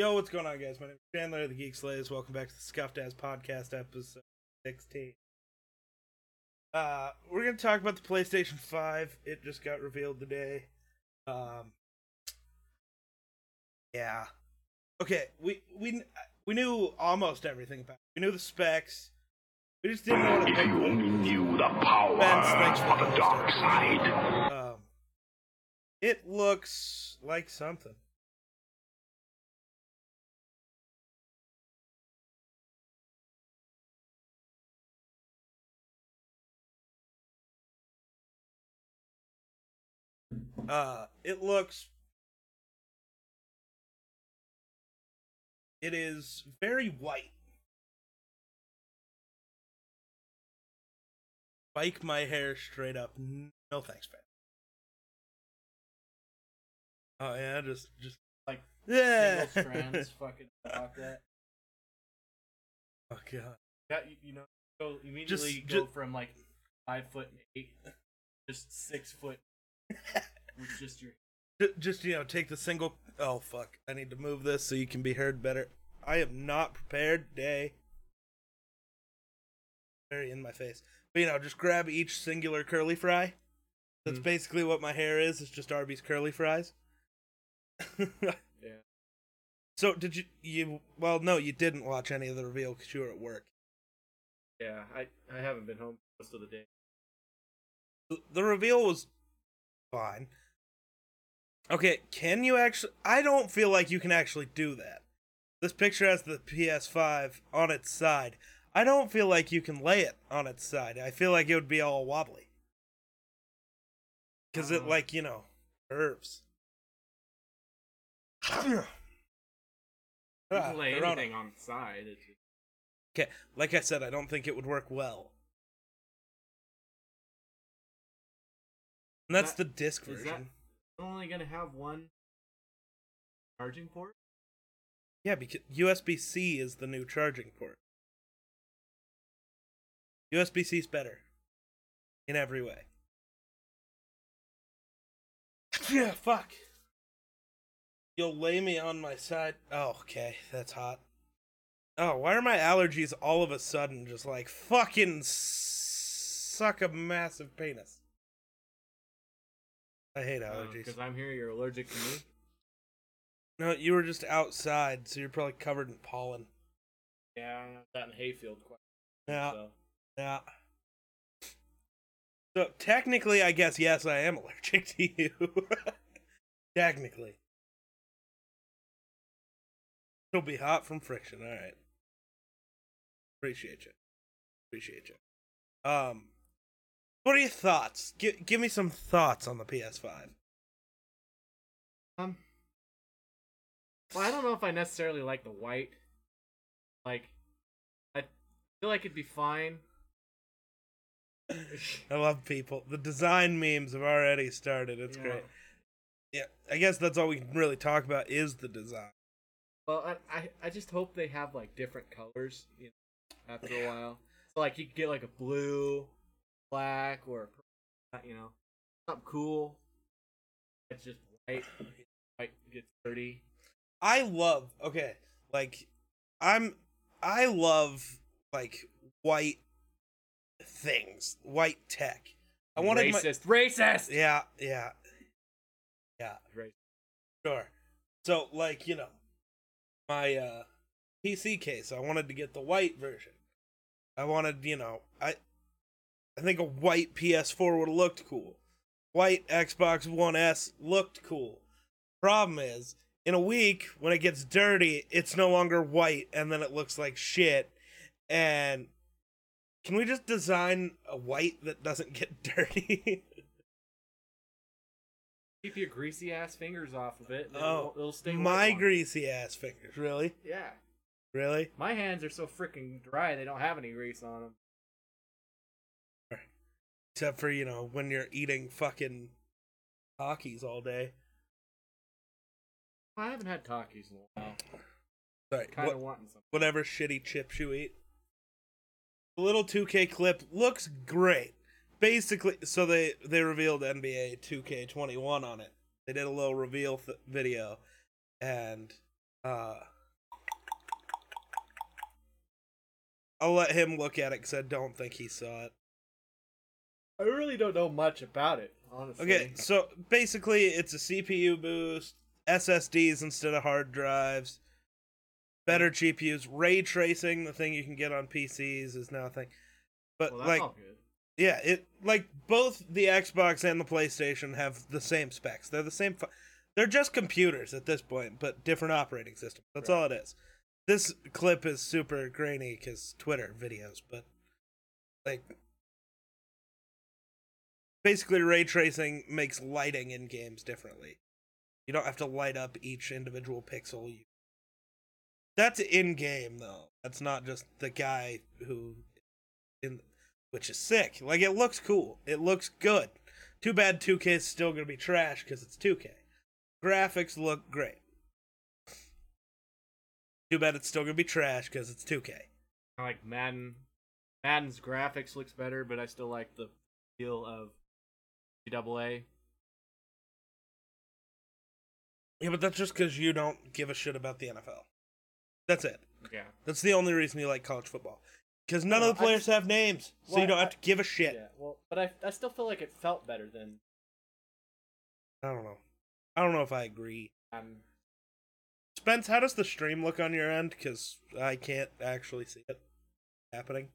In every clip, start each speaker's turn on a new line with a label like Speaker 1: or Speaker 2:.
Speaker 1: Yo, what's going on, guys? My name is Chandler, the Geek Slays. Welcome back to the Scuffed Ass Podcast, episode 16. Uh, we're gonna talk about the PlayStation 5. It just got revealed today. Um, yeah. Okay, we we we knew almost everything about. It. We knew the specs. We just didn't know what to
Speaker 2: If you only knew the power
Speaker 1: Ben's,
Speaker 2: of
Speaker 1: the
Speaker 2: dark side.
Speaker 1: Um, it looks like something. Uh, it looks. It is very white. Spike my hair straight up. No thanks, man. Oh yeah, just just
Speaker 3: Like,
Speaker 1: yeah.
Speaker 3: single strands fucking fuck that.
Speaker 1: Oh god.
Speaker 3: Yeah, you, you know, go immediately
Speaker 1: Just-
Speaker 3: go
Speaker 1: ju-
Speaker 3: from like five foot eight, just six foot with just your.
Speaker 1: Just you know, take the single. Oh fuck! I need to move this so you can be heard better. I am not prepared today. Very in my face. But you know, just grab each singular curly fry. That's
Speaker 3: Mhm.
Speaker 1: basically what my hair is. It's just Arby's curly fries.
Speaker 3: Yeah.
Speaker 1: So did you you? Well, no, you didn't watch any of the reveal because you were at work.
Speaker 3: Yeah, I I haven't been home most of the day.
Speaker 1: The- The reveal was fine. Okay, can you actually? I don't feel like you can actually do that. This picture has the PS5 on its side. I don't feel like you can lay it on its side. I feel like it would be all wobbly. Because it,
Speaker 3: Uh.
Speaker 1: like, you know, curves.
Speaker 3: You
Speaker 1: Ah,
Speaker 3: can lay
Speaker 1: Corona.
Speaker 3: anything on the side.
Speaker 1: Okay, like I said, I don't think it would work well. And that's
Speaker 3: That-
Speaker 1: the disc
Speaker 3: is
Speaker 1: version.
Speaker 3: that only gonna have one charging port?
Speaker 1: Yeah, because USB C is the new charging port. USB C is better in every way. Yeah, fuck. You'll lay me on my side. Oh, okay, that's hot. Oh, why are my allergies all of a sudden just like fucking suck a massive penis? I hate allergies.
Speaker 3: Because I'm here, you're allergic to me.
Speaker 1: No, you were just outside, so you're probably covered in pollen.
Speaker 3: Yeah, that in hayfield quite.
Speaker 1: Yeah.
Speaker 3: So.
Speaker 1: Yeah. So technically, I guess yes, I am allergic to you. technically, it'll be hot from friction. All right. Appreciate you. Appreciate you. Um, what are your thoughts? Give give me some thoughts on the PS5.
Speaker 3: Um. Well, I don't know if I necessarily like the white. Like, I feel like it'd be fine.
Speaker 1: I love people. The design memes have already started. It's
Speaker 3: Yeah.
Speaker 1: great. Yeah, I guess that's all we can really talk about is the design.
Speaker 3: Well, I, I I just hope they have like different colors. You know, after a while, so like you could get like a blue, black, or you know, something cool. It's just white. White gets dirty.
Speaker 1: I love okay, like I'm I love like white things, white tech. I wanted my
Speaker 3: racist. Racist.
Speaker 1: yeah, yeah, yeah,
Speaker 3: Racist.
Speaker 1: sure. So like you know, my uh PC case, I wanted to get the white version. I wanted you know I I think a white PS4 would have looked cool. White Xbox One S looked cool. Problem is, in a week when it gets dirty, it's no longer white and then it looks like shit. And can we just design a white that doesn't get dirty?
Speaker 3: Keep your greasy ass fingers off of it.
Speaker 1: Oh,
Speaker 3: it'll, it'll stay.
Speaker 1: My greasy ass fingers, really?
Speaker 3: Yeah.
Speaker 1: Really?
Speaker 3: My hands are so freaking dry; they don't have any grease on them.
Speaker 1: Except for, you know, when you're eating fucking Takis all day.
Speaker 3: I haven't had Takis in a while.
Speaker 1: Sorry,
Speaker 3: kind of wanting.
Speaker 1: Whatever shitty chips you eat. The little 2K clip looks great. Basically, so they they revealed NBA 2K21 on it. They did a little reveal th- video, and uh, I'll let him look at it because I don't think he saw it.
Speaker 3: I really don't know much about it, honestly.
Speaker 1: Okay, so basically, it's a CPU boost, SSDs instead of hard drives, better GPUs, ray tracing. The thing you can get on PCs is now a thing. But
Speaker 3: well,
Speaker 1: like, yeah, it like both the Xbox and the PlayStation have the same specs. They're the same. Fu- they're just computers at this point, but different operating systems. That's
Speaker 3: Right.
Speaker 1: all it is. This clip is super grainy because Twitter videos, but like basically ray tracing makes lighting in games differently. You don't have to light up each individual pixel. That's in game though. That's not just the guy who in which is sick. Like it looks cool. It looks good. Too bad 2K is still going to be trash cuz it's 2K. Graphics look great. Too bad it's still going to be trash cuz it's 2K.
Speaker 3: I like Madden. Madden's graphics looks better, but I still like the feel of NCAA.
Speaker 1: Yeah, but that's just cuz you don't give a shit about the NFL. That's it.
Speaker 3: Yeah.
Speaker 1: That's the only reason you like college football. Because none
Speaker 3: Well,
Speaker 1: of the players
Speaker 3: just-
Speaker 1: have names, so you don't
Speaker 3: I-
Speaker 1: have to give a shit.
Speaker 3: Yeah. Well, but I I still feel like it felt better than
Speaker 1: I don't know. I don't know if I agree.
Speaker 3: um
Speaker 1: Spence, how does the stream look on your end? Because I can't actually see it happening.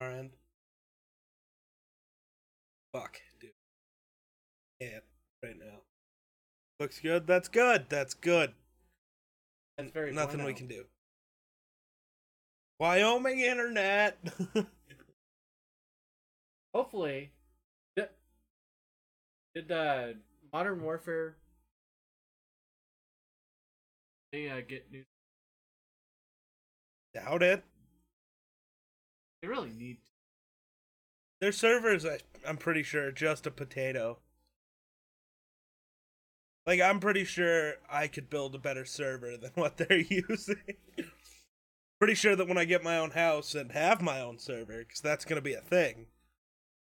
Speaker 1: Our end. Fuck, dude. Can't right now. Looks good. That's good. That's good.
Speaker 3: that's very
Speaker 1: Nothing we can do. Wyoming internet.
Speaker 3: Hopefully, did, did uh, Modern Warfare they uh, get new?
Speaker 1: Doubt it.
Speaker 3: They really need. To.
Speaker 1: Their servers, I, I'm pretty sure, are just a potato. Like, I'm pretty sure I could build a better server than what they're using. pretty sure that when I get my own house and have my own server, because that's going to be a thing,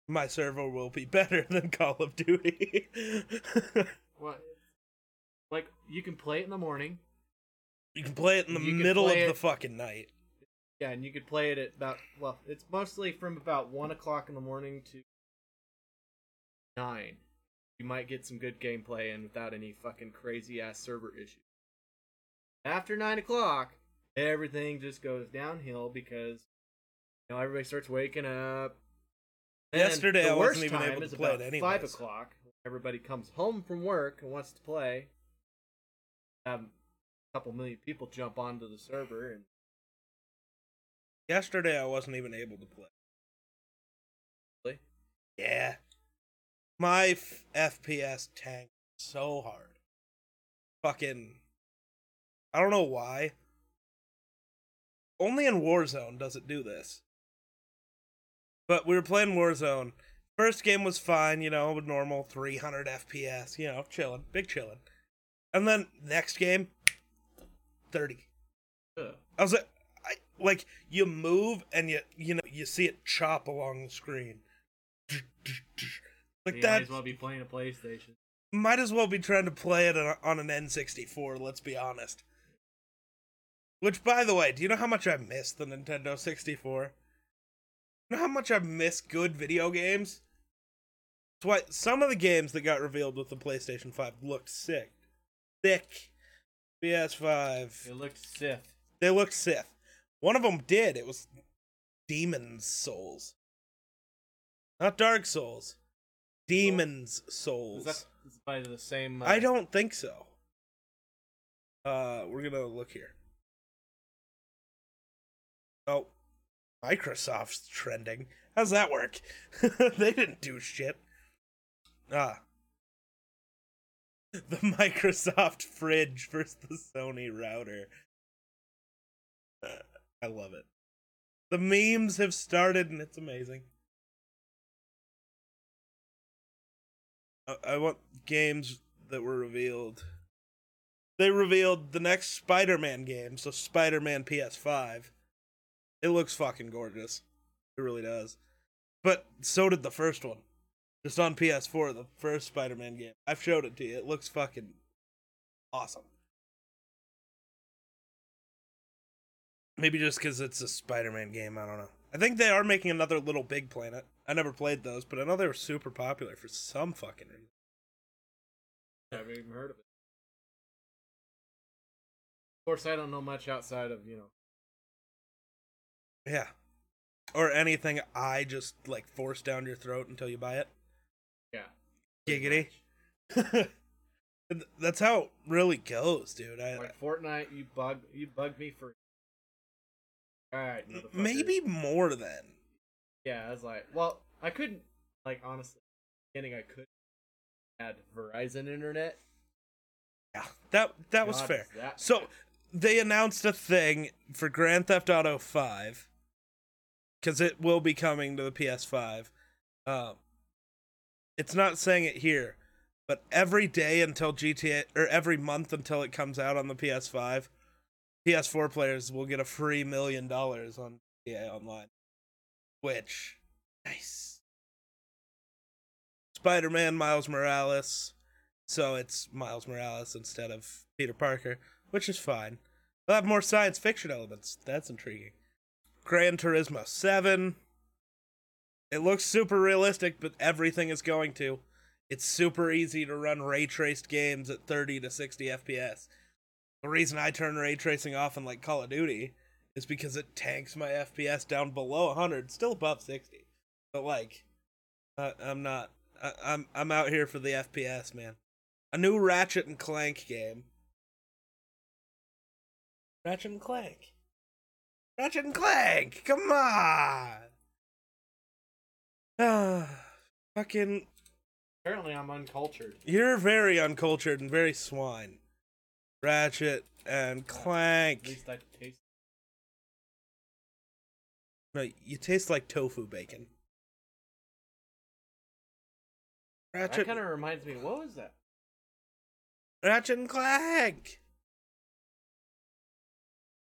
Speaker 1: my server will be better than Call of Duty.
Speaker 3: What? Like you can play it in the morning.
Speaker 1: you can play it in the middle of
Speaker 3: play
Speaker 1: the fucking night.
Speaker 3: Yeah, and you could play it at about well, it's mostly from about one o'clock in the morning to nine. You might get some good gameplay and without any fucking crazy ass server issues. After nine o'clock, everything just goes downhill because you know everybody starts waking up. Then
Speaker 1: Yesterday, I wasn't even
Speaker 3: time
Speaker 1: able to play it anyways.
Speaker 3: Five o'clock. Everybody comes home from work and wants to play. Have a couple million people jump onto the server and
Speaker 1: Yesterday, I wasn't even able to play.
Speaker 3: Really?
Speaker 1: Yeah. My f- FPS tanked so hard. Fucking. I don't know why. Only in Warzone does it do this. But we were playing Warzone. First game was fine, you know, with normal 300 FPS, you know, chilling, big chilling. And then next game, 30.
Speaker 3: Ugh.
Speaker 1: I was like, like you move and you you know you see it chop along the screen. Like
Speaker 3: you
Speaker 1: that
Speaker 3: might as well be playing a PlayStation.
Speaker 1: might as well be trying to play it on, on an N64. Let's be honest. Which, by the way, do you know how much I miss the Nintendo 64? You know how much I miss good video games? That's why some of the games that got revealed with the PlayStation 5 looked sick. Thick. PS5.
Speaker 3: It looked Sith.
Speaker 1: They looked Sith. One of them did. It was Demon's Souls. Not Dark Souls. Demon's Souls.
Speaker 3: Is that is by the same? Uh,
Speaker 1: I don't think so. Uh, we're gonna look here. Oh, Microsoft's trending. How's that work? they didn't do shit. Ah. The Microsoft fridge versus the Sony router. Uh, I love it. The memes have started and it's amazing. I, I want games that were revealed. They revealed the next Spider Man game, so Spider Man PS5. It looks fucking gorgeous. It really does. But so did the first one. Just on PS4, the first Spider Man game. I've showed it to you. It looks fucking awesome. Maybe just because it's a Spider-Man game. I don't know. I think they are making another Little Big Planet. I never played those, but I know they were super popular for some fucking reason.
Speaker 3: Never even heard of it. Of course, I don't know much outside of you know.
Speaker 1: Yeah. Or anything I just like force down your throat until you buy it.
Speaker 3: Yeah.
Speaker 1: Giggity. That's how it really goes, dude. I,
Speaker 3: Like Fortnite, you bug you bug me for. All right,
Speaker 1: maybe more than.
Speaker 3: Yeah, I was like, well, I couldn't like honestly. Beginning, I could add Verizon internet.
Speaker 1: Yeah, that that was fair.
Speaker 3: that
Speaker 1: So they announced a thing for Grand Theft Auto 5 because it will be coming to the PS5. Um, it's not saying it here, but every day until GTA or every month until it comes out on the PS5, PS4 players will get a free million dollars on GTA Online. Which, nice. Spider Man Miles Morales. So it's Miles Morales instead of Peter Parker, which is fine. They'll have more science fiction elements. That's intriguing. Gran Turismo 7. It looks super realistic, but everything is going to. It's super easy to run ray traced games at 30 to 60 FPS. The reason I turn ray tracing off in like Call of Duty is because it tanks my FPS down below 100, still above 60. But like, uh, I'm not. I, I'm I'm out here for the FPS, man. A new Ratchet and Clank game. Ratchet and Clank. Ratchet and Clank. Come on. Ah, fucking.
Speaker 3: apparently I'm uncultured.
Speaker 1: You're very uncultured and very swine. Ratchet and
Speaker 3: At
Speaker 1: Clank.
Speaker 3: least I taste.
Speaker 1: No, you taste like tofu bacon. Ratchet.
Speaker 3: That kind of reminds me. What was that?
Speaker 1: Ratchet and Clank.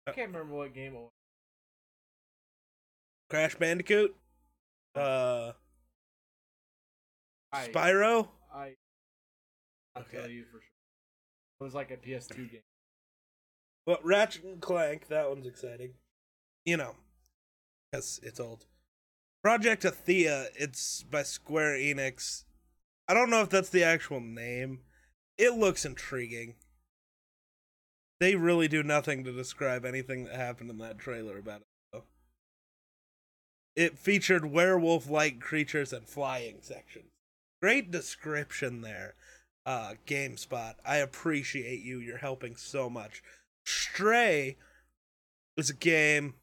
Speaker 3: I can't remember what game it was.
Speaker 1: Crash Bandicoot. Uh,
Speaker 3: I,
Speaker 1: Spyro.
Speaker 3: I. I'll
Speaker 1: Okay.
Speaker 3: tell you for sure. It was like a PS2 game.
Speaker 1: But Ratchet and Clank, that one's exciting. You know, because it's old. Project Athia, it's by Square Enix. I don't know if that's the actual name. It looks intriguing. They really do nothing to describe anything that happened in that trailer about it, though. It featured werewolf like creatures and flying sections. Great description there, uh, GameSpot. I appreciate you. You're helping so much. Stray is a game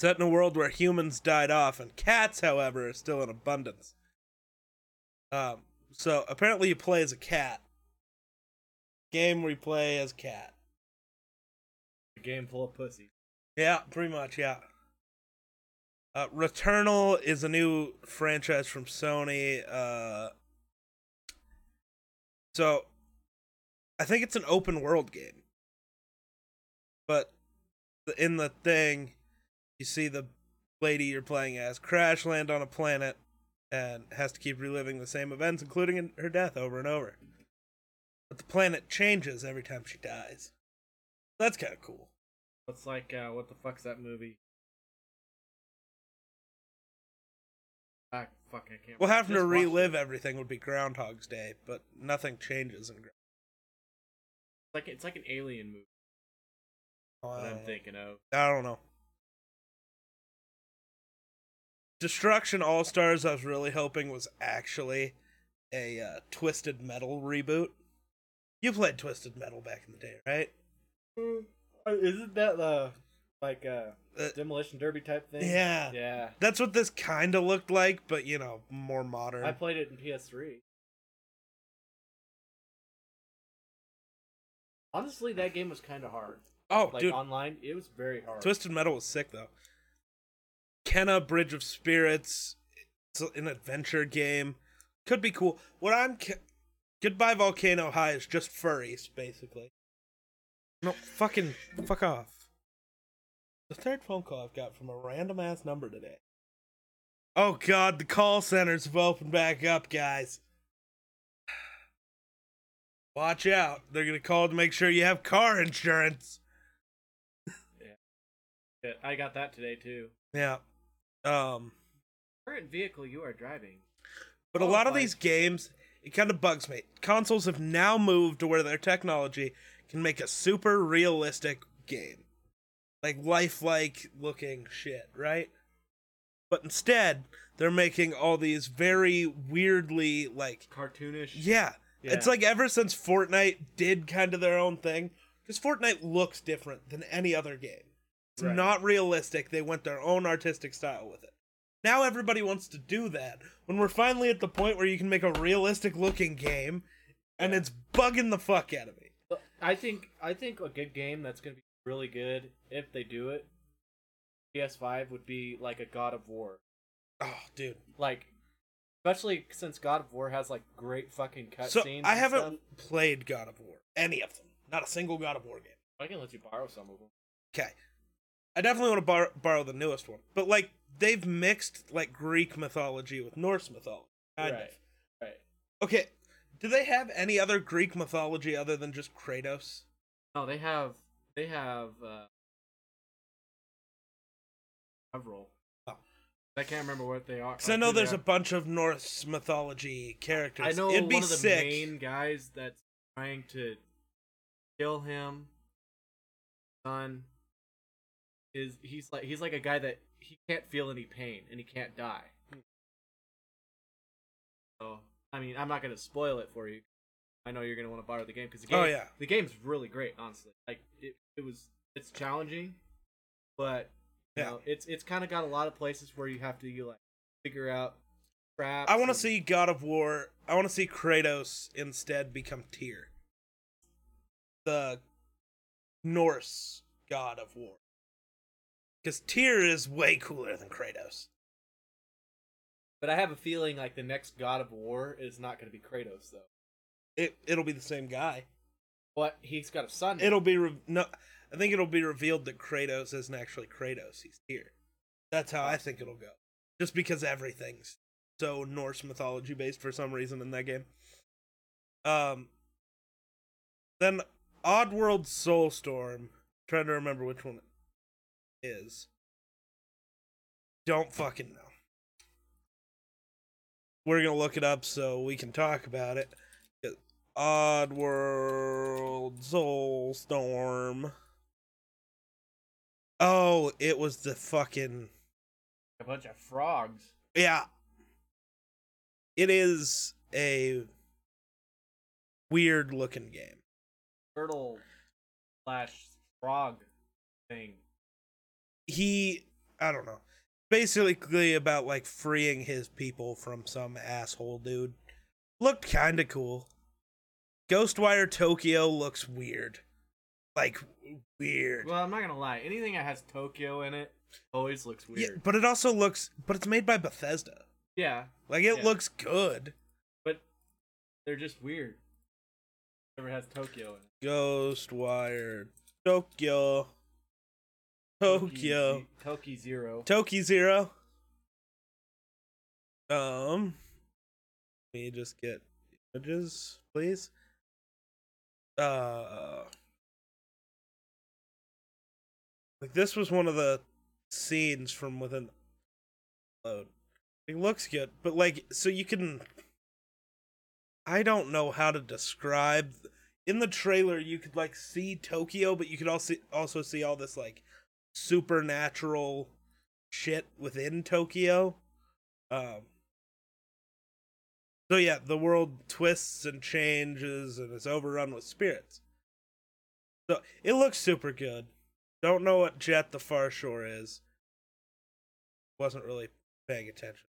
Speaker 1: set in a world where humans died off and cats, however, are still in abundance. Um, so apparently you play as a cat. Game where you play as cat.
Speaker 3: A game full of pussy.
Speaker 1: Yeah, pretty much, yeah. Uh, Returnal is a new franchise from Sony. Uh, so, I think it's an open world game. But in the thing, you see the lady you're playing as crash land on a planet and has to keep reliving the same events, including in- her death over and over. But the planet changes every time she dies. That's kind of cool.
Speaker 3: It's like, uh, what the fuck's that movie? Fuck, I can't.
Speaker 1: Well, having to
Speaker 3: Just watched it.
Speaker 1: relive everything would be Groundhog's Day, but nothing changes in
Speaker 3: It's like it's like an alien movie that I'm thinking of.
Speaker 1: I don't know. Destruction All Stars, I was really hoping was actually a uh, Twisted Metal reboot. You played Twisted Metal back in the day, right?
Speaker 3: Uh, Isn't that the like uh,
Speaker 1: Uh,
Speaker 3: demolition derby type thing?
Speaker 1: yeah.
Speaker 3: Yeah.
Speaker 1: That's what this kind of looked like, but you know, more modern.
Speaker 3: I played it in PS3. Honestly, that game was kind of hard.
Speaker 1: oh,
Speaker 3: Like
Speaker 1: dude,
Speaker 3: online, it was very hard.
Speaker 1: Twisted Metal was sick though. Kena Bridge of Spirits. It's an adventure game. Could be cool. What I'm ca- Goodbye Volcano High is just furries, basically. No, fucking fuck off. The third phone call I've got from a random ass number today. Oh god, the call centers have opened back up, guys. Watch out. They're gonna call to make sure you have car insurance.
Speaker 3: Yeah, I got that today too.
Speaker 1: Yeah. Um,
Speaker 3: Current vehicle you are driving.
Speaker 1: but a lot of these games, it kind of bugs me. Consoles have now moved to where their technology can make a super realistic game. Like lifelike looking shit, right? But instead, they're making all these very weirdly like
Speaker 3: Cartoonish.
Speaker 1: yeah. It's like ever since Fortnite did kind of their own thing, because Fortnite looks different than any other game. It's
Speaker 3: Right.
Speaker 1: not realistic. They went their own artistic style with it. Now everybody wants to do that. When we're finally at the point where you can make a realistic looking game, and
Speaker 3: Yeah.
Speaker 1: it's bugging the fuck out of me.
Speaker 3: I think I think a good game that's gonna be really good if they do it. PS5 would be like a God of War,
Speaker 1: Oh, dude.
Speaker 3: like especially since God of War has like great fucking cutscenes.
Speaker 1: So I haven't
Speaker 3: stuff.
Speaker 1: played God of War, any of them. Not a single God of War game.
Speaker 3: I can let you borrow some of them.
Speaker 1: Okay. I definitely want to bar- borrow the newest one. But like they've mixed like Greek mythology with Norse mythology. Kind
Speaker 3: right,
Speaker 1: of.
Speaker 3: right.
Speaker 1: Okay. Do they have any other Greek mythology other than just Kratos?
Speaker 3: No, they have they have uh several.
Speaker 1: Oh.
Speaker 3: I can't remember what they are.
Speaker 1: Because I know there's a bunch of Norse mythology characters.
Speaker 3: I know
Speaker 1: It'd be
Speaker 3: one of the
Speaker 1: sick.
Speaker 3: main guys that's trying to kill him. Son is he's like he's like a guy that he can't feel any pain and he can't die. So I mean, I'm not gonna spoil it for you. I know you're gonna want to borrow the game because the game,
Speaker 1: Oh, yeah.
Speaker 3: the game's really great. Honestly, like it, it was, it's challenging, but you
Speaker 1: Yeah.
Speaker 3: know, it's it's kind of got a lot of places where you have to you like figure out traps.
Speaker 1: I want to
Speaker 3: and-
Speaker 1: see God of War. I want to see Kratos instead become Tyr, the Norse god of war. Because Tyr is way cooler than Kratos.
Speaker 3: But I have a feeling like the next God of War is not going to be Kratos though.
Speaker 1: It it'll be the same guy.
Speaker 3: But he's got a son.
Speaker 1: It'll be re- no. I think it'll be revealed that Kratos isn't actually Kratos. He's here. That's how I think it'll go. Just because everything's so Norse mythology based for some reason in that game. Um. Then Oddworld Soulstorm. Trying to remember which one it is. Don't fucking know. We're gonna look it up so we can talk about it. Oddworld Soulstorm. Oh, it was the fucking
Speaker 3: a bunch of frogs.
Speaker 1: yeah. It is a weird looking game.
Speaker 3: Turtle slash frog thing.
Speaker 1: He I don't know. Basically about like freeing his people from some asshole dude. Looked kinda cool. Ghostwire Tokyo looks weird. Like weird.
Speaker 3: Well, I'm not gonna lie. Anything that has Tokyo in it always looks
Speaker 1: Yeah,
Speaker 3: weird.
Speaker 1: but it also looks but it's made by Bethesda.
Speaker 3: Yeah,
Speaker 1: Like it
Speaker 3: Yeah.
Speaker 1: looks good.
Speaker 3: but they're just weird. Never has Tokyo in it.
Speaker 1: Ghostwire Tokyo. Tokyo.
Speaker 3: Toki Zero.
Speaker 1: Toki Zero. Um let me just get images, please. Uh like this was one of the scenes from within load. It looks good, but like so you can I don't know how to describe in the trailer you could like see Tokyo, but you could also also see all this like supernatural shit within Tokyo. Um So yeah, the world twists and changes and is overrun with spirits. So it looks super good. Don't know what Jett the Far Shore is. Wasn't really paying attention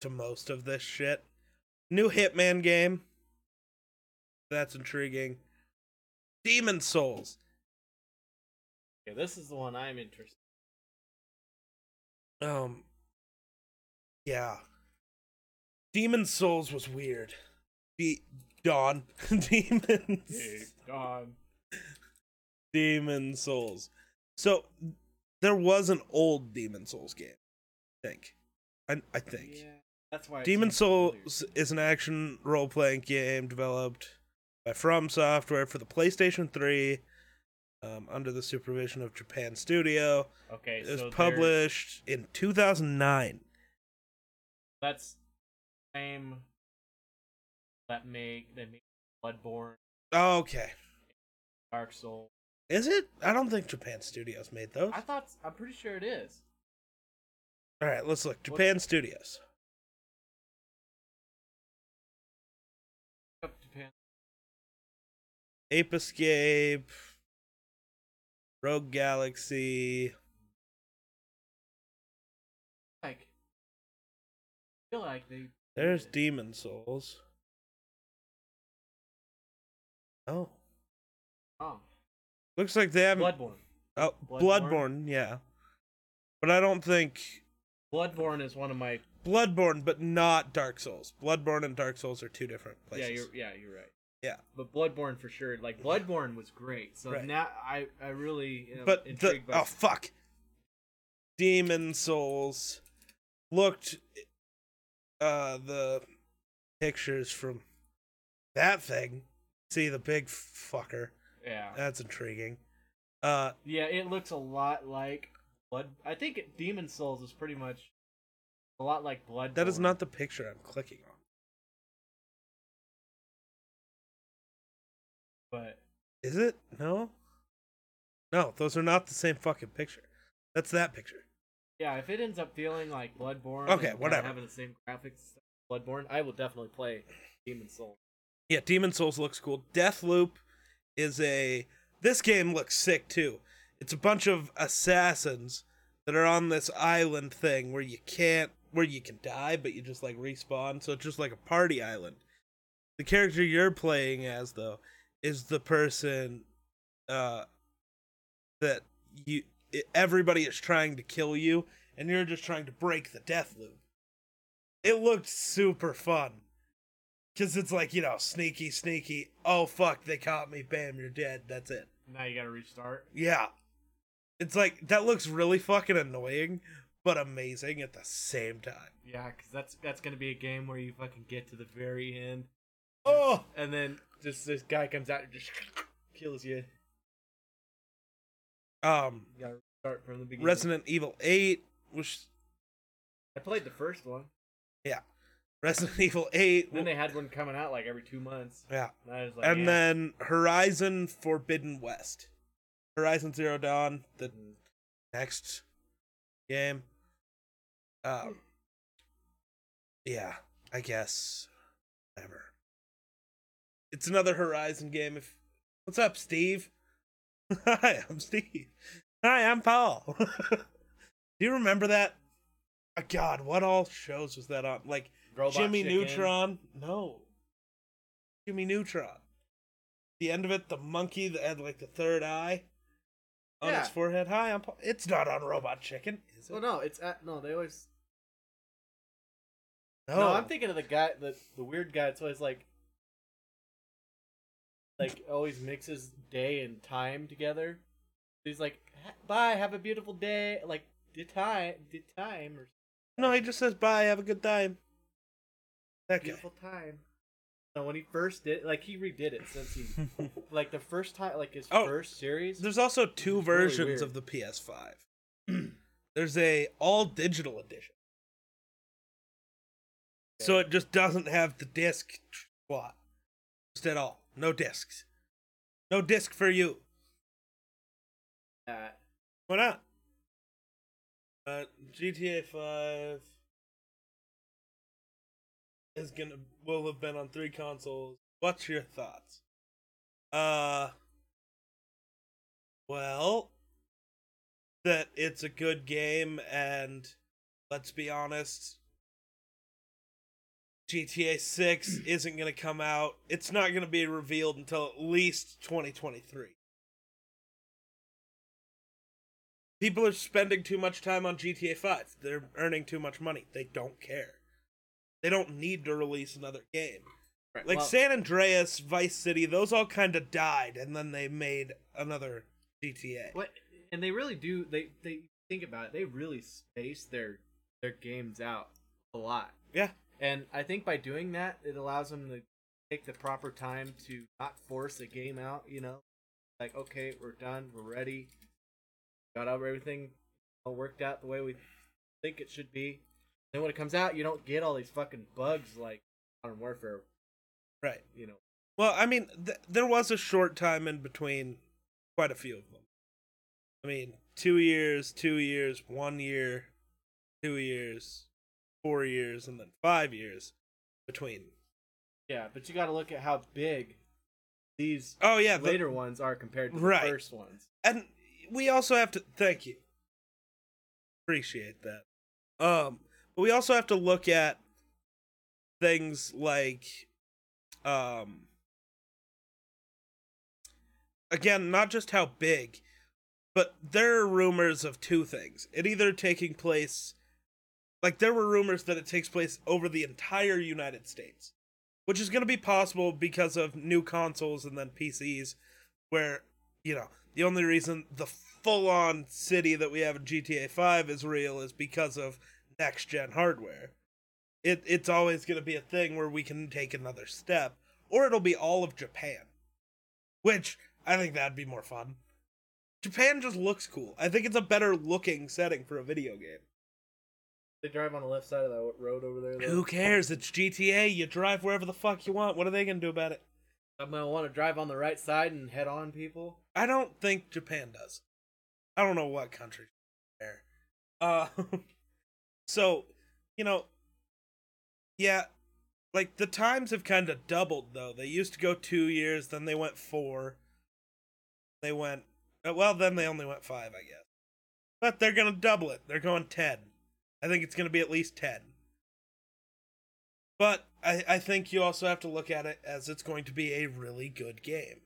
Speaker 1: to most of this shit. New Hitman game. That's intriguing. Demon Souls.
Speaker 3: Okay, this is the one I'm interested.
Speaker 1: Um Yeah. Demon Souls was weird. De- Dawn. Demons.
Speaker 3: God.
Speaker 1: Demon Souls. So there was an old Demon Souls game. I think. I, I think.
Speaker 3: Yeah, that's why.
Speaker 1: Demon
Speaker 3: seems familiar.
Speaker 1: Souls is an action role playing game developed by From Software for the PlayStation 3, um, under the supervision of Japan Studio.
Speaker 3: Okay,
Speaker 1: It was
Speaker 3: so
Speaker 1: published in 2009.
Speaker 3: That's same that make that make Bloodborne,
Speaker 1: Okay.
Speaker 3: Dark Souls.
Speaker 1: Is it? I don't think Japan Studios made those.
Speaker 3: I thought I'm pretty sure it is.
Speaker 1: All right, let's look. Japan Studios.
Speaker 3: Up Japan.
Speaker 1: Ape Escape, Rogue Galaxy.
Speaker 3: Like, I feel like they.
Speaker 1: There's Demon Souls. Oh,
Speaker 3: Oh,
Speaker 1: looks like they haven't.
Speaker 3: Bloodborne.
Speaker 1: oh,
Speaker 3: Bloodborne?
Speaker 1: Bloodborne, yeah. But I don't think
Speaker 3: Bloodborne is one of my.
Speaker 1: Bloodborne, but not Dark Souls. Bloodborne and Dark Souls are two different places.
Speaker 3: Yeah, you're yeah you're right.
Speaker 1: Yeah.
Speaker 3: But Bloodborne for sure. Like Bloodborne was great. So
Speaker 1: Right.
Speaker 3: now I I really am
Speaker 1: but the
Speaker 3: intrigued by.
Speaker 1: oh fuck, Demon Souls looked. Uh, the pictures from that thing. See the big fucker.
Speaker 3: yeah.
Speaker 1: That's intriguing. Uh,
Speaker 3: Yeah, it looks a lot like Blood. I think Demon Souls is pretty much a lot like Blood.
Speaker 1: that is not the picture I'm clicking on.
Speaker 3: But
Speaker 1: Is it? No. No, those are not the same fucking picture. That's that picture.
Speaker 3: Yeah, if it ends up feeling like Bloodborne,
Speaker 1: Okay, whatever.
Speaker 3: having the same graphics, Bloodborne, I will definitely play Demon Souls.
Speaker 1: Yeah, Demon Souls looks cool. Deathloop is a. This game looks sick too. It's a bunch of assassins that are on this island thing where you can't, where you can die, but you just like respawn. So it's just like a party island. The character you're playing as though is the person uh that you everybody is trying to kill you and you're just trying to break the death loop. It looked super fun. Cause it's like, you know, sneaky, sneaky. Oh fuck, they caught me, bam, you're dead. That's it.
Speaker 3: Now you gotta restart.
Speaker 1: Yeah. It's like that looks really fucking annoying, but amazing at the same time.
Speaker 3: Yeah, because that's that's gonna be a game where you fucking get to the very end,
Speaker 1: Oh
Speaker 3: and then just this guy comes out and just kills you.
Speaker 1: Um
Speaker 3: You gotta start from the beginning.
Speaker 1: Resident Evil 8, which
Speaker 3: I played the first one.
Speaker 1: yeah. Resident Evil 8.
Speaker 3: Then they had one coming out like every two months.
Speaker 1: yeah.
Speaker 3: And like,
Speaker 1: and
Speaker 3: yeah.
Speaker 1: then Horizon Forbidden West. Horizon Zero Dawn, the
Speaker 3: Mm.
Speaker 1: next game. Um Yeah, I guess. Whatever. It's another Horizon game if What's up, Steve? Hi, I'm Steve. Hi, I'm Paul. Do you remember that? Oh, God, what all shows was that on? Like
Speaker 3: Robot
Speaker 1: Jimmy
Speaker 3: Chicken.
Speaker 1: Neutron? No. Jimmy Neutron. The end of it, the monkey that had like the third eye on
Speaker 3: Yeah.
Speaker 1: his forehead. Hi, I'm Paul. It's not on Robot Chicken, is it?
Speaker 3: Well, no, it's at no. They always.
Speaker 1: no.
Speaker 3: No, I'm thinking of the guy, the the weird guy. It's always like, like always mixes day and time together. He's like, "Bye, have a beautiful day." Like, did time, did time, or
Speaker 1: No, he just says bye, have a good time. That guy.
Speaker 3: beautiful time. No, when he first did, like he redid it since he, like the first time, like his
Speaker 1: Oh,
Speaker 3: first series.
Speaker 1: There's also two
Speaker 3: It's really
Speaker 1: versions of the PS5. There's a all digital edition. So it just doesn't have the disc slot. Just at all. No discs. No disc for you.
Speaker 3: Uh,
Speaker 1: Why not? Uh, GTA 5 is gonna will have been on three consoles. What's your thoughts? Uh, well, that it's a good game, and let's be honest, GTA 6 isn't gonna come out. It's not gonna be revealed until at least 2023. People are spending too much time on GTA 5. They're earning too much money. They don't care. They don't need to release another game.
Speaker 3: right,
Speaker 1: Like
Speaker 3: well,
Speaker 1: San Andreas, Vice City, those all kind of died, and then they made another GTA.
Speaker 3: What and they really do they they think about it, they really space their their games out a lot.
Speaker 1: Yeah.
Speaker 3: And I think by doing that it allows them to take the proper time to not force a game out, you know. like, okay, we're done, we're ready, got everything all worked out the way we think it should be. Then when it comes out, you don't get all these fucking bugs like Modern Warfare.
Speaker 1: Right.
Speaker 3: You know,
Speaker 1: Well, I mean, th- there was a short time in between quite a few of them. I mean, two years, two years, one year, two years, four years, and then five years between.
Speaker 3: yeah, but you got to look at how big these
Speaker 1: Oh yeah, the-
Speaker 3: later ones are compared to
Speaker 1: Right.
Speaker 3: the first ones.
Speaker 1: and we also have to thank you. Appreciate that. Um, but we also have to look at things like, um, again, not just how big, but there are rumors of two things. It either taking place, like there were rumors that it takes place over the entire United States, which is going to be possible because of new consoles and then PCs, where you know the only reason the full-on city that we have in GTA 5 is real is because of next gen hardware. It it's always going to be a thing where we can take another step or it'll be all of Japan. Which I think that'd be more fun. Japan just looks cool. I think it's a better looking setting for a video game.
Speaker 3: They drive on the left side of that road over there.
Speaker 1: Who cares? It's GTA. You drive wherever the fuck you want. What are they going to do about it?
Speaker 3: I'm gonna want to drive on the right side and head on people.
Speaker 1: I don't think Japan does. I don't know what country there. Uh so, you know, yeah, like the times have kind of doubled though. They used to go 2 years, then they went 4. They went well, then they only went 5, I guess. But they're going to double it. They're going 10. I think it's going to be at least 10. But I, I think you also have to look at it as it's going to be a really good game.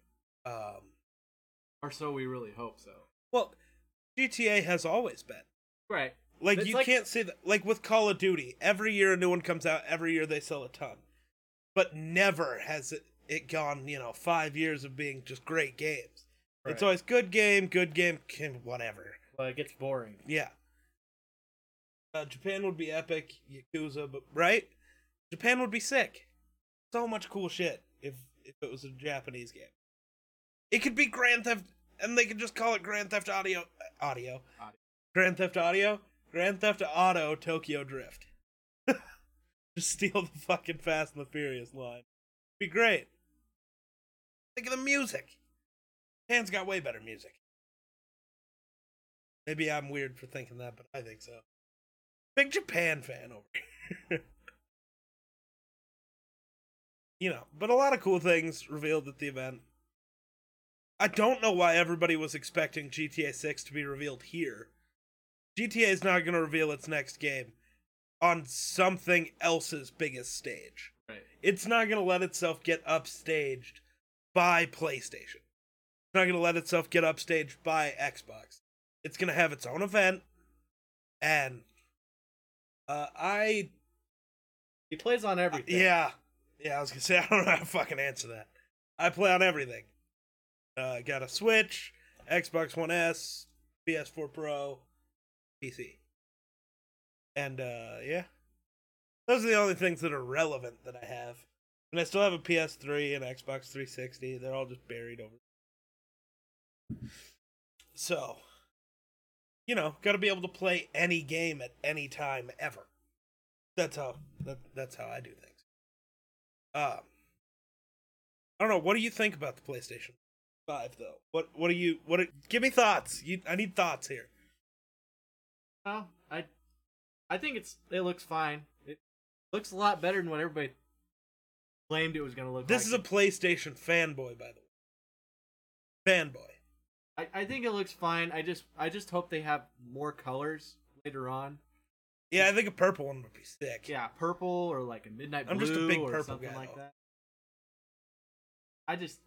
Speaker 1: Um,
Speaker 3: Or so we really hope so.
Speaker 1: well, GTA has always been.
Speaker 3: Right.
Speaker 1: Like
Speaker 3: It's
Speaker 1: you
Speaker 3: like-
Speaker 1: can't say that. Like with Call of Duty, every year a new one comes out. Every year they sell a ton, but never has it it gone. You know, five years of being just great games. It's always good game, good game, game, whatever.
Speaker 3: Well, it gets boring.
Speaker 1: Yeah. Uh, Japan would be epic, Yakuza, but right? Japan would be sick. So much cool shit if if it was a Japanese game. It could be Grand Theft, and they could just call it Grand Theft Audio. Audio.
Speaker 3: Audio.
Speaker 1: Grand Theft Audio. Grand Theft Auto Tokyo Drift. just steal the fucking Fast and the Furious line. Be great. Think of the music. Japan's got way better music. Maybe I'm weird for thinking that, but I think so. Big Japan fan over here. you know, but a lot of cool things revealed at the event. I don't know why everybody was expecting GTA 6 to be revealed here. GTA is not going to reveal its next game on something else's biggest stage.
Speaker 3: Right.
Speaker 1: It's not going to let itself get upstaged by PlayStation. It's not going to let itself get upstaged by Xbox. It's going to have its own event. And uh, I
Speaker 3: He plays on everything.
Speaker 1: yeah. Yeah, I was gonna say I don't know how to fucking answer that. I play on everything. Uh got a Switch, Xbox One S, PS4 Pro, PC. And uh yeah. Those are the only things that are relevant that I have. And I still have a PS3 and Xbox 360. They're all just buried over. So, you know, got to be able to play any game at any time ever. That's how that, that's how I do things. Um, I don't know. What do you think about the PlayStation Five, though? What What do you What? Are, give me thoughts. You, I need thoughts here.
Speaker 3: No, I, I think it's it looks fine. It looks a lot better than what everybody claimed it was gonna look.
Speaker 1: This
Speaker 3: like.
Speaker 1: is a PlayStation fanboy, by the way. Fanboy.
Speaker 3: I, I think it looks fine. I just I just hope they have more colors later on.
Speaker 1: Yeah, I think a purple one would be sick.
Speaker 3: Yeah, purple or like a midnight blue
Speaker 1: I'm just a big
Speaker 3: or
Speaker 1: purple
Speaker 3: something
Speaker 1: guy,
Speaker 3: like
Speaker 1: though.
Speaker 3: that. I just,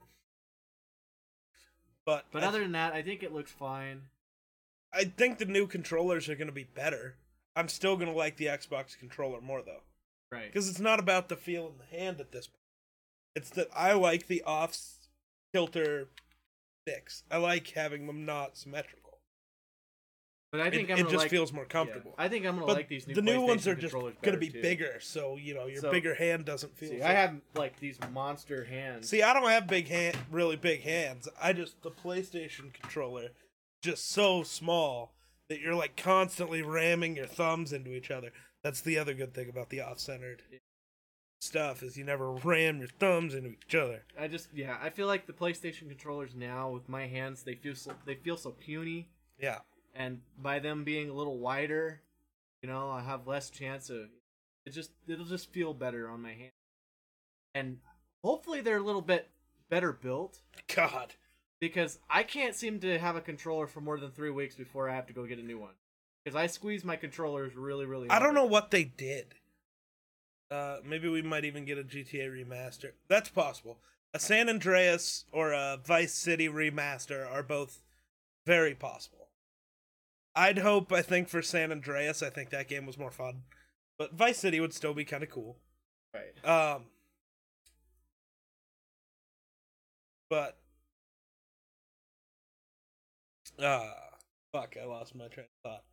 Speaker 1: but
Speaker 3: but other than that, I think it looks fine.
Speaker 1: I think the new controllers are going to be better. I'm still going to like the Xbox controller more though,
Speaker 3: Right.
Speaker 1: because it's not about the feel in the hand at this point. It's that I like the off kilter I like having them not symmetrical.
Speaker 3: But I think
Speaker 1: it,
Speaker 3: I'm
Speaker 1: it just
Speaker 3: like,
Speaker 1: feels more
Speaker 3: yeah,
Speaker 1: comfortable.
Speaker 3: I think I'm gonna
Speaker 1: but
Speaker 3: like these new
Speaker 1: the new ones are just going to be
Speaker 3: too.
Speaker 1: bigger, so you know your
Speaker 3: So-
Speaker 1: bigger hand doesn't feel.
Speaker 3: See,
Speaker 1: so-
Speaker 3: I have like these monster hands.
Speaker 1: See, I don't have big hand, really big hands. I just the PlayStation controller, just so small that you're like constantly ramming your thumbs into each other. That's the other good thing about the off-centered stuff is you never ram your thumbs into each other.
Speaker 3: I just yeah, I feel like the PlayStation controllers now with my hands they feel so they feel so puny,
Speaker 1: Yeah,
Speaker 3: and by them being a little wider, you know, I have less chance of it. Just it'll just feel better on my hand, and hopefully they're a little bit better built
Speaker 1: God,
Speaker 3: because I can't seem to have a controller for more than three weeks before I have to go get a new one because I squeeze my controllers really really.
Speaker 1: I don't know what they did. Uh, maybe we might even get a GTA remaster. That's possible. A San Andreas or a Vice City remaster are both very possible. I'd hope, I think, for San Andreas, I think that game was more fun. But Vice City would still be kind of cool.
Speaker 3: Right.
Speaker 1: Um, but, uh, fuck, I lost my train of thought.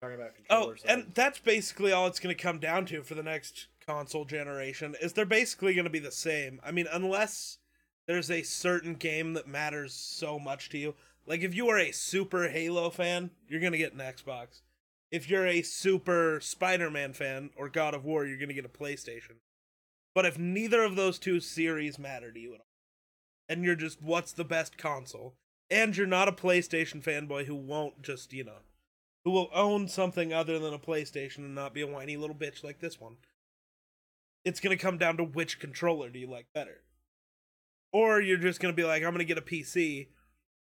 Speaker 3: Talking about
Speaker 1: Oh,
Speaker 3: controllers.
Speaker 1: and that's basically all it's going to come down to for the next console generation is they're basically going to be the same. I mean, unless there's a certain game that matters so much to you. Like if you are a super Halo fan, you're going to get an Xbox. If you're a super Spider-Man fan or God of War, you're going to get a PlayStation. But if neither of those two series matter to you at all, and you're just what's the best console, and you're not a PlayStation fanboy who won't just, you know, who will own something other than a PlayStation and not be a whiny little bitch like this one. It's going to come down to which controller do you like better. Or you're just going to be like, I'm going to get a PC.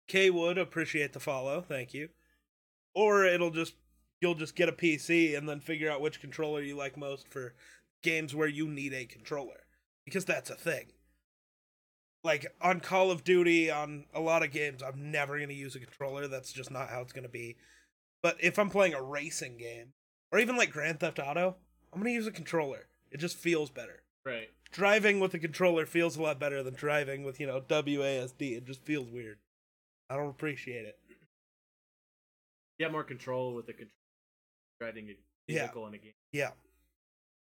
Speaker 1: K would appreciate the follow, thank you. Or it'll just, you'll just get a PC and then figure out which controller you like most for games where you need a controller. Because that's a thing. Like on Call of Duty, on a lot of games, I'm never going to use a controller. That's just not how it's going to be. But if I'm playing a racing game, or even like Grand Theft Auto, I'm gonna use a controller. It just feels better.
Speaker 3: right.
Speaker 1: Driving with a controller feels a lot better than driving with, you know, WASD. It just feels weird. I don't appreciate it.
Speaker 3: You have more control with the control driving a
Speaker 1: Yeah.
Speaker 3: vehicle in a game,
Speaker 1: Yeah.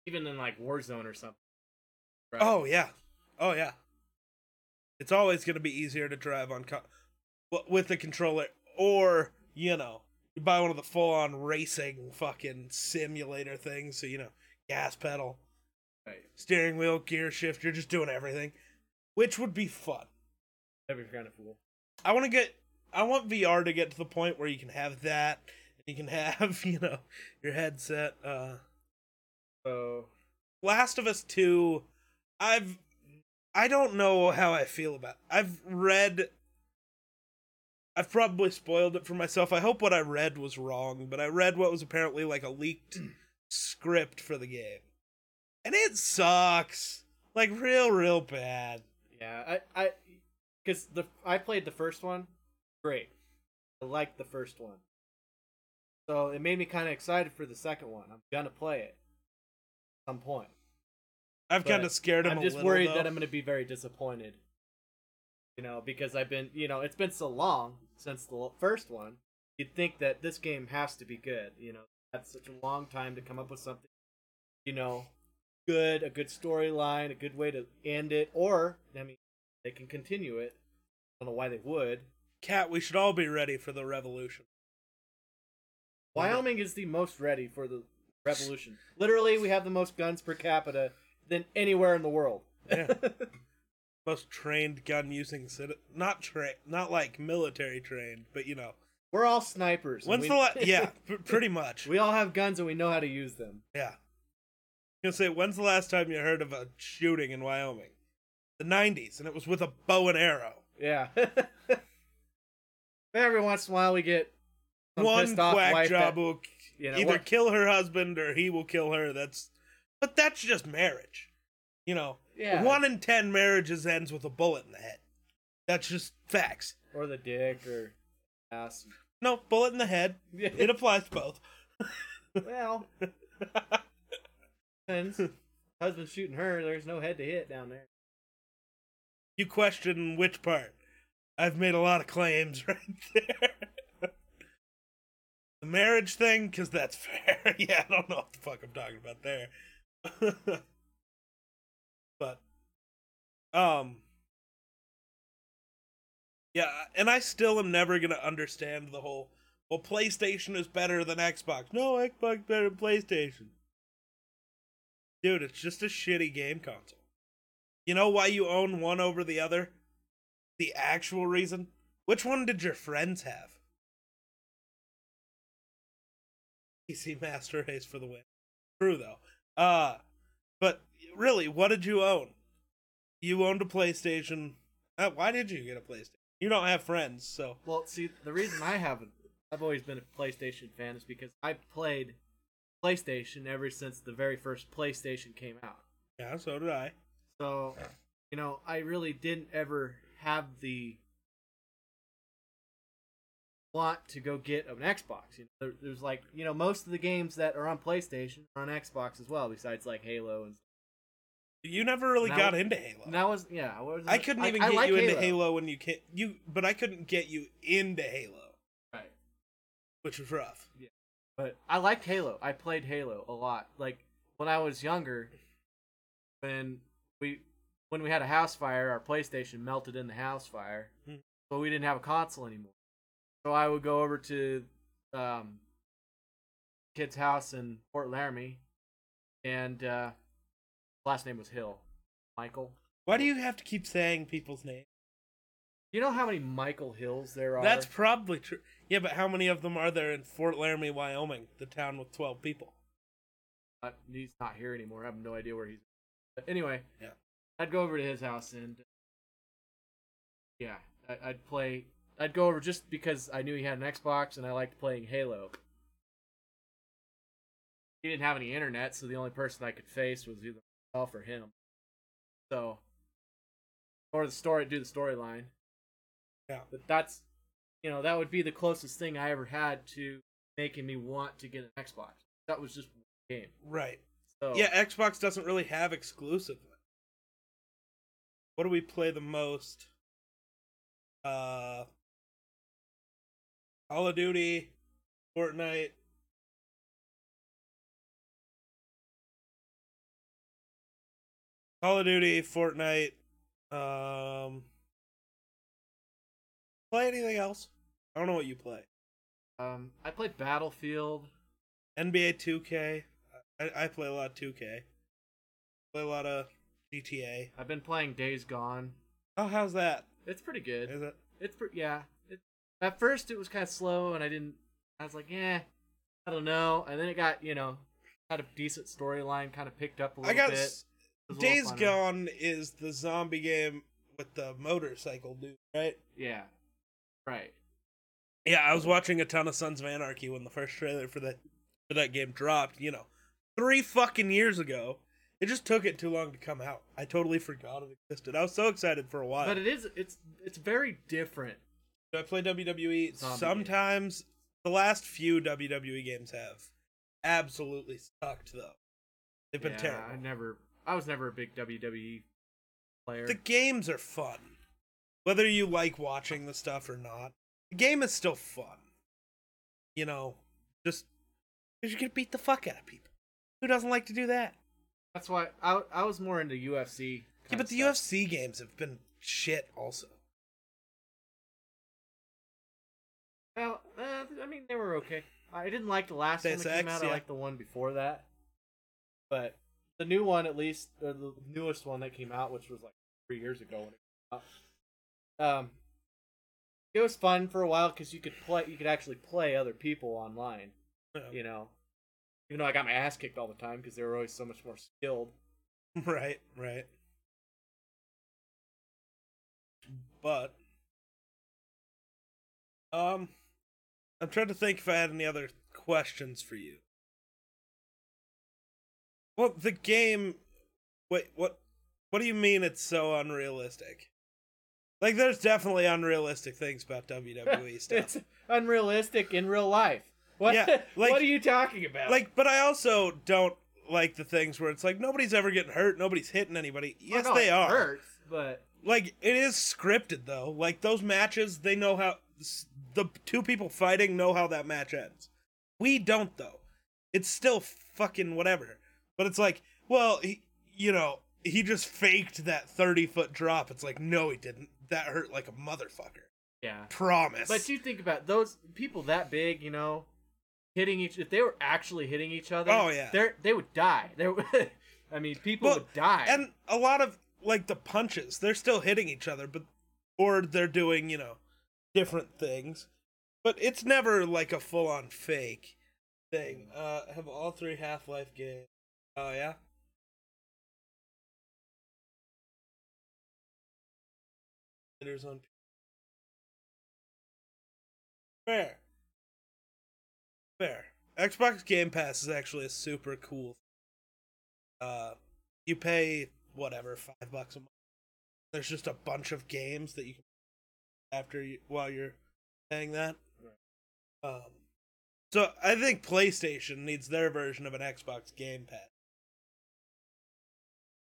Speaker 3: even in like Warzone or something. Right.
Speaker 1: Oh yeah. Oh yeah. It's always gonna be easier to drive on co- with the controller, or you know, you buy one of the full-on racing fucking simulator things. So you know, gas pedal,
Speaker 3: right.
Speaker 1: steering wheel, gear shift. You're just doing everything, which would be fun.
Speaker 3: That'd be kind of cool.
Speaker 1: I want to get I want VR to get to the point where you can have that and you can have, you know, your headset uh
Speaker 3: So
Speaker 1: Last of Us 2 I've I don't know how I feel about. I've read I've probably spoiled it for myself. I hope what I read was wrong, but I read what was apparently like a leaked script for the game. And it sucks. Like real real bad.
Speaker 3: yeah, I I because the I played the first one, great. I liked the first one, so it made me kind of excited for the second one. I'm gonna play it at some point. I'm
Speaker 1: kind of scared him
Speaker 3: I'm just worried
Speaker 1: though.
Speaker 3: that I'm going to be very disappointed. You know, because I've been, you know, it's been so long since the first one. You'd think that this game has to be good. You know, that's such a long time to come up with something, you know, good, a good storyline, a good way to end it, or I mean, they can continue it. I don't know why they would.
Speaker 1: Cat, we should all be ready for the revolution.
Speaker 3: Wyoming is the most ready for the revolution. Literally, we have the most guns per capita than anywhere in the world.
Speaker 1: Yeah. Most trained gun using citi- not trained, not like military trained, but you know.
Speaker 3: We're all snipers.
Speaker 1: When's
Speaker 3: we-
Speaker 1: the la- yeah, p- pretty much.
Speaker 3: we all have guns and we know how to use them.
Speaker 1: Yeah. Gonna say, when's the last time you heard of a shooting in Wyoming? The '90s, and it was with a bow and arrow.
Speaker 3: Yeah. Every once in a while, we get
Speaker 1: One quack job
Speaker 3: that-
Speaker 1: will
Speaker 3: you know,
Speaker 1: either
Speaker 3: what-
Speaker 1: kill her husband or he will kill her. That's, but that's just marriage. You know,
Speaker 3: Yeah.
Speaker 1: one in ten marriages ends with a bullet in the head. That's just facts.
Speaker 3: or the dick or ass.
Speaker 1: No, bullet in the head. It applies to both.
Speaker 3: well, depends. Husband's shooting her. There's no head to hit down there.
Speaker 1: you question which part. I've made a lot of claims right there. The marriage thing, because that's fair. yeah, I don't know what the fuck I'm talking about there. But, um, yeah, and I still am never gonna understand the whole. Well, PlayStation is better than Xbox. No, Xbox better than PlayStation. Dude, it's just a shitty game console. You know why you own one over the other? The actual reason? Which one did your friends have? PC Master Race for the win. True though. Uh but really, what did you own? You owned a PlayStation. Uh, why did you get a PlayStation? You don't have friends, so
Speaker 3: Well, see, the reason I haven't, I've always been a PlayStation fan is because I played PlayStation ever since the very first PlayStation came out.
Speaker 1: yeah, so did I.
Speaker 3: So, you know, I really didn't ever have the want to go get an Xbox. You know, there, there's like, you know, most of the games that are on PlayStation are on Xbox as well, besides like Halo and.
Speaker 1: You never really
Speaker 3: Now-
Speaker 1: got into Halo.
Speaker 3: That was yeah. I, was,
Speaker 1: I couldn't even
Speaker 3: I
Speaker 1: get
Speaker 3: like
Speaker 1: you into Halo when you can you, but I couldn't get you into Halo,
Speaker 3: Right.
Speaker 1: which was rough. Yeah.
Speaker 3: But I liked Halo. I played Halo a lot. Like when I was younger, when we when we had a house fire, our PlayStation melted in the house fire,
Speaker 1: Hmm.
Speaker 3: but we didn't have a console anymore. So I would go over to um, kid's house in Fort Laramie, and uh, last name was Hill, Michael.
Speaker 1: Why do you have to keep saying people's names?
Speaker 3: You know how many Michael Hills there are?
Speaker 1: That's probably true. Yeah, but how many of them are there in Fort Laramie, Wyoming, the town with 12 people?
Speaker 3: Uh, he's not here anymore. I have no idea where he's. But anyway,
Speaker 1: Yeah.
Speaker 3: I'd go over to his house and yeah, I'd play. I'd go over just because I knew he had an Xbox and I liked playing Halo. He didn't have any internet, so the only person I could face was either myself or him. So, or the story, do the storyline.
Speaker 1: Yeah.
Speaker 3: But that's, you know, that would be the closest thing I ever had to making me want to get an Xbox. That was just one game.
Speaker 1: Right.
Speaker 3: So
Speaker 1: Yeah, Xbox doesn't really have exclusive. What do we play the most? Uh Call of Duty, Fortnite. Call of Duty, Fortnite. Um Play anything else? I don't know what you play.
Speaker 3: Um, I play Battlefield.
Speaker 1: NBA 2K. I, I play a lot of 2K. Play a lot of GTA.
Speaker 3: I've been playing Days Gone.
Speaker 1: Oh, how's that?
Speaker 3: It's pretty good.
Speaker 1: Is it?
Speaker 3: It's pretty yeah. It, at first it was kind of slow, and I didn't. I was like, yeah, I don't know. And then it got you know had a decent storyline, kind of picked up a little
Speaker 1: got
Speaker 3: bit.
Speaker 1: S-
Speaker 3: It was a little
Speaker 1: Days. Gone is the zombie game with the motorcycle dude, right?
Speaker 3: Yeah, right.
Speaker 1: Yeah, I was watching a ton of Sons of Anarchy when the first trailer for that for that game dropped. You know, three fucking years ago. It just took it too long to come out. I totally forgot it existed. I was so excited for a while.
Speaker 3: But it is it's it's very different.
Speaker 1: Do I play WWE?
Speaker 3: Zombie
Speaker 1: Sometimes the last few WWE games have absolutely sucked though. They've been
Speaker 3: yeah,
Speaker 1: terrible.
Speaker 3: I never. I was never a big WWE player.
Speaker 1: The games are fun. Whether you like watching the stuff or not, the game is still fun. You know, just because you can beat the fuck out of people. Who doesn't like to do that?
Speaker 3: That's why I I was more into UFC.
Speaker 1: Yeah, but the
Speaker 3: stuff.
Speaker 1: UFC games have been shit also.
Speaker 3: Well, uh, I mean, they were okay. I didn't like the last
Speaker 1: Deus
Speaker 3: one that came out.
Speaker 1: yeah.
Speaker 3: I liked the one before that. But the new one, at least, or the newest one that came out, which was like three years ago when it came out, um, it was fun for a while because you could play, you could actually play other people online. You know, even though I got my ass kicked all the time because they were always so much more skilled.
Speaker 1: Right, right. But um I'm trying to think if I had any other questions for you. Well, the game wait, what what do you mean it's so unrealistic? Like there's definitely unrealistic things about WWE stuff.
Speaker 3: it's unrealistic in real life. What?
Speaker 1: Yeah, like-
Speaker 3: what are you talking about?
Speaker 1: like but I also don't like the things where it's like nobody's ever getting hurt, nobody's hitting anybody. Yes,
Speaker 3: no,
Speaker 1: they are.
Speaker 3: Hurts, but
Speaker 1: like it is scripted though like those matches they know how the two people fighting know how that match ends We don't though. It's still fucking whatever. But it's like, well, he, you know, he just faked that 30 foot drop. It's like, no, he didn't. That hurt like a motherfucker.
Speaker 3: Yeah.
Speaker 1: Promise.
Speaker 3: But you think about those people that big, you know, hitting each. If they were actually hitting each other,
Speaker 1: Oh, yeah.
Speaker 3: they they would die. They, I mean, people
Speaker 1: Well,
Speaker 3: would die.
Speaker 1: and a lot of like the punches, they're still hitting each other, but or they're doing, you know, different things. But it's never like a full on fake thing. Uh have all three Half Life games. Oh yeah? There's on Fair. Fair. Xbox Game Pass is actually a super cool uh you pay whatever, five bucks a month. There's just a bunch of games that you can after you while you're paying that. Um so I think PlayStation needs their version of an Xbox Game Pass.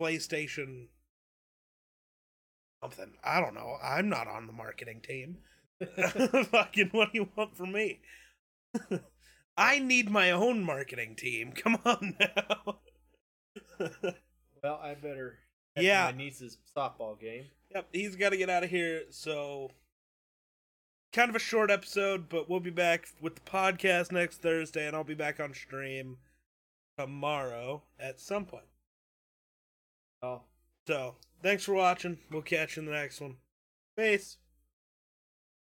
Speaker 1: PlayStation something. I don't know. I'm not on the marketing team. Fucking what do you want from me? I need my own marketing team. Come on now.
Speaker 3: well, I better.
Speaker 1: Yeah.
Speaker 3: My niece's softball game.
Speaker 1: Yep, he's got to get out of here. So, kind of a short episode, but we'll be back with the podcast next Thursday, and I'll be back on stream tomorrow at some point. So, thanks for watching. We'll catch you in the next one. Peace.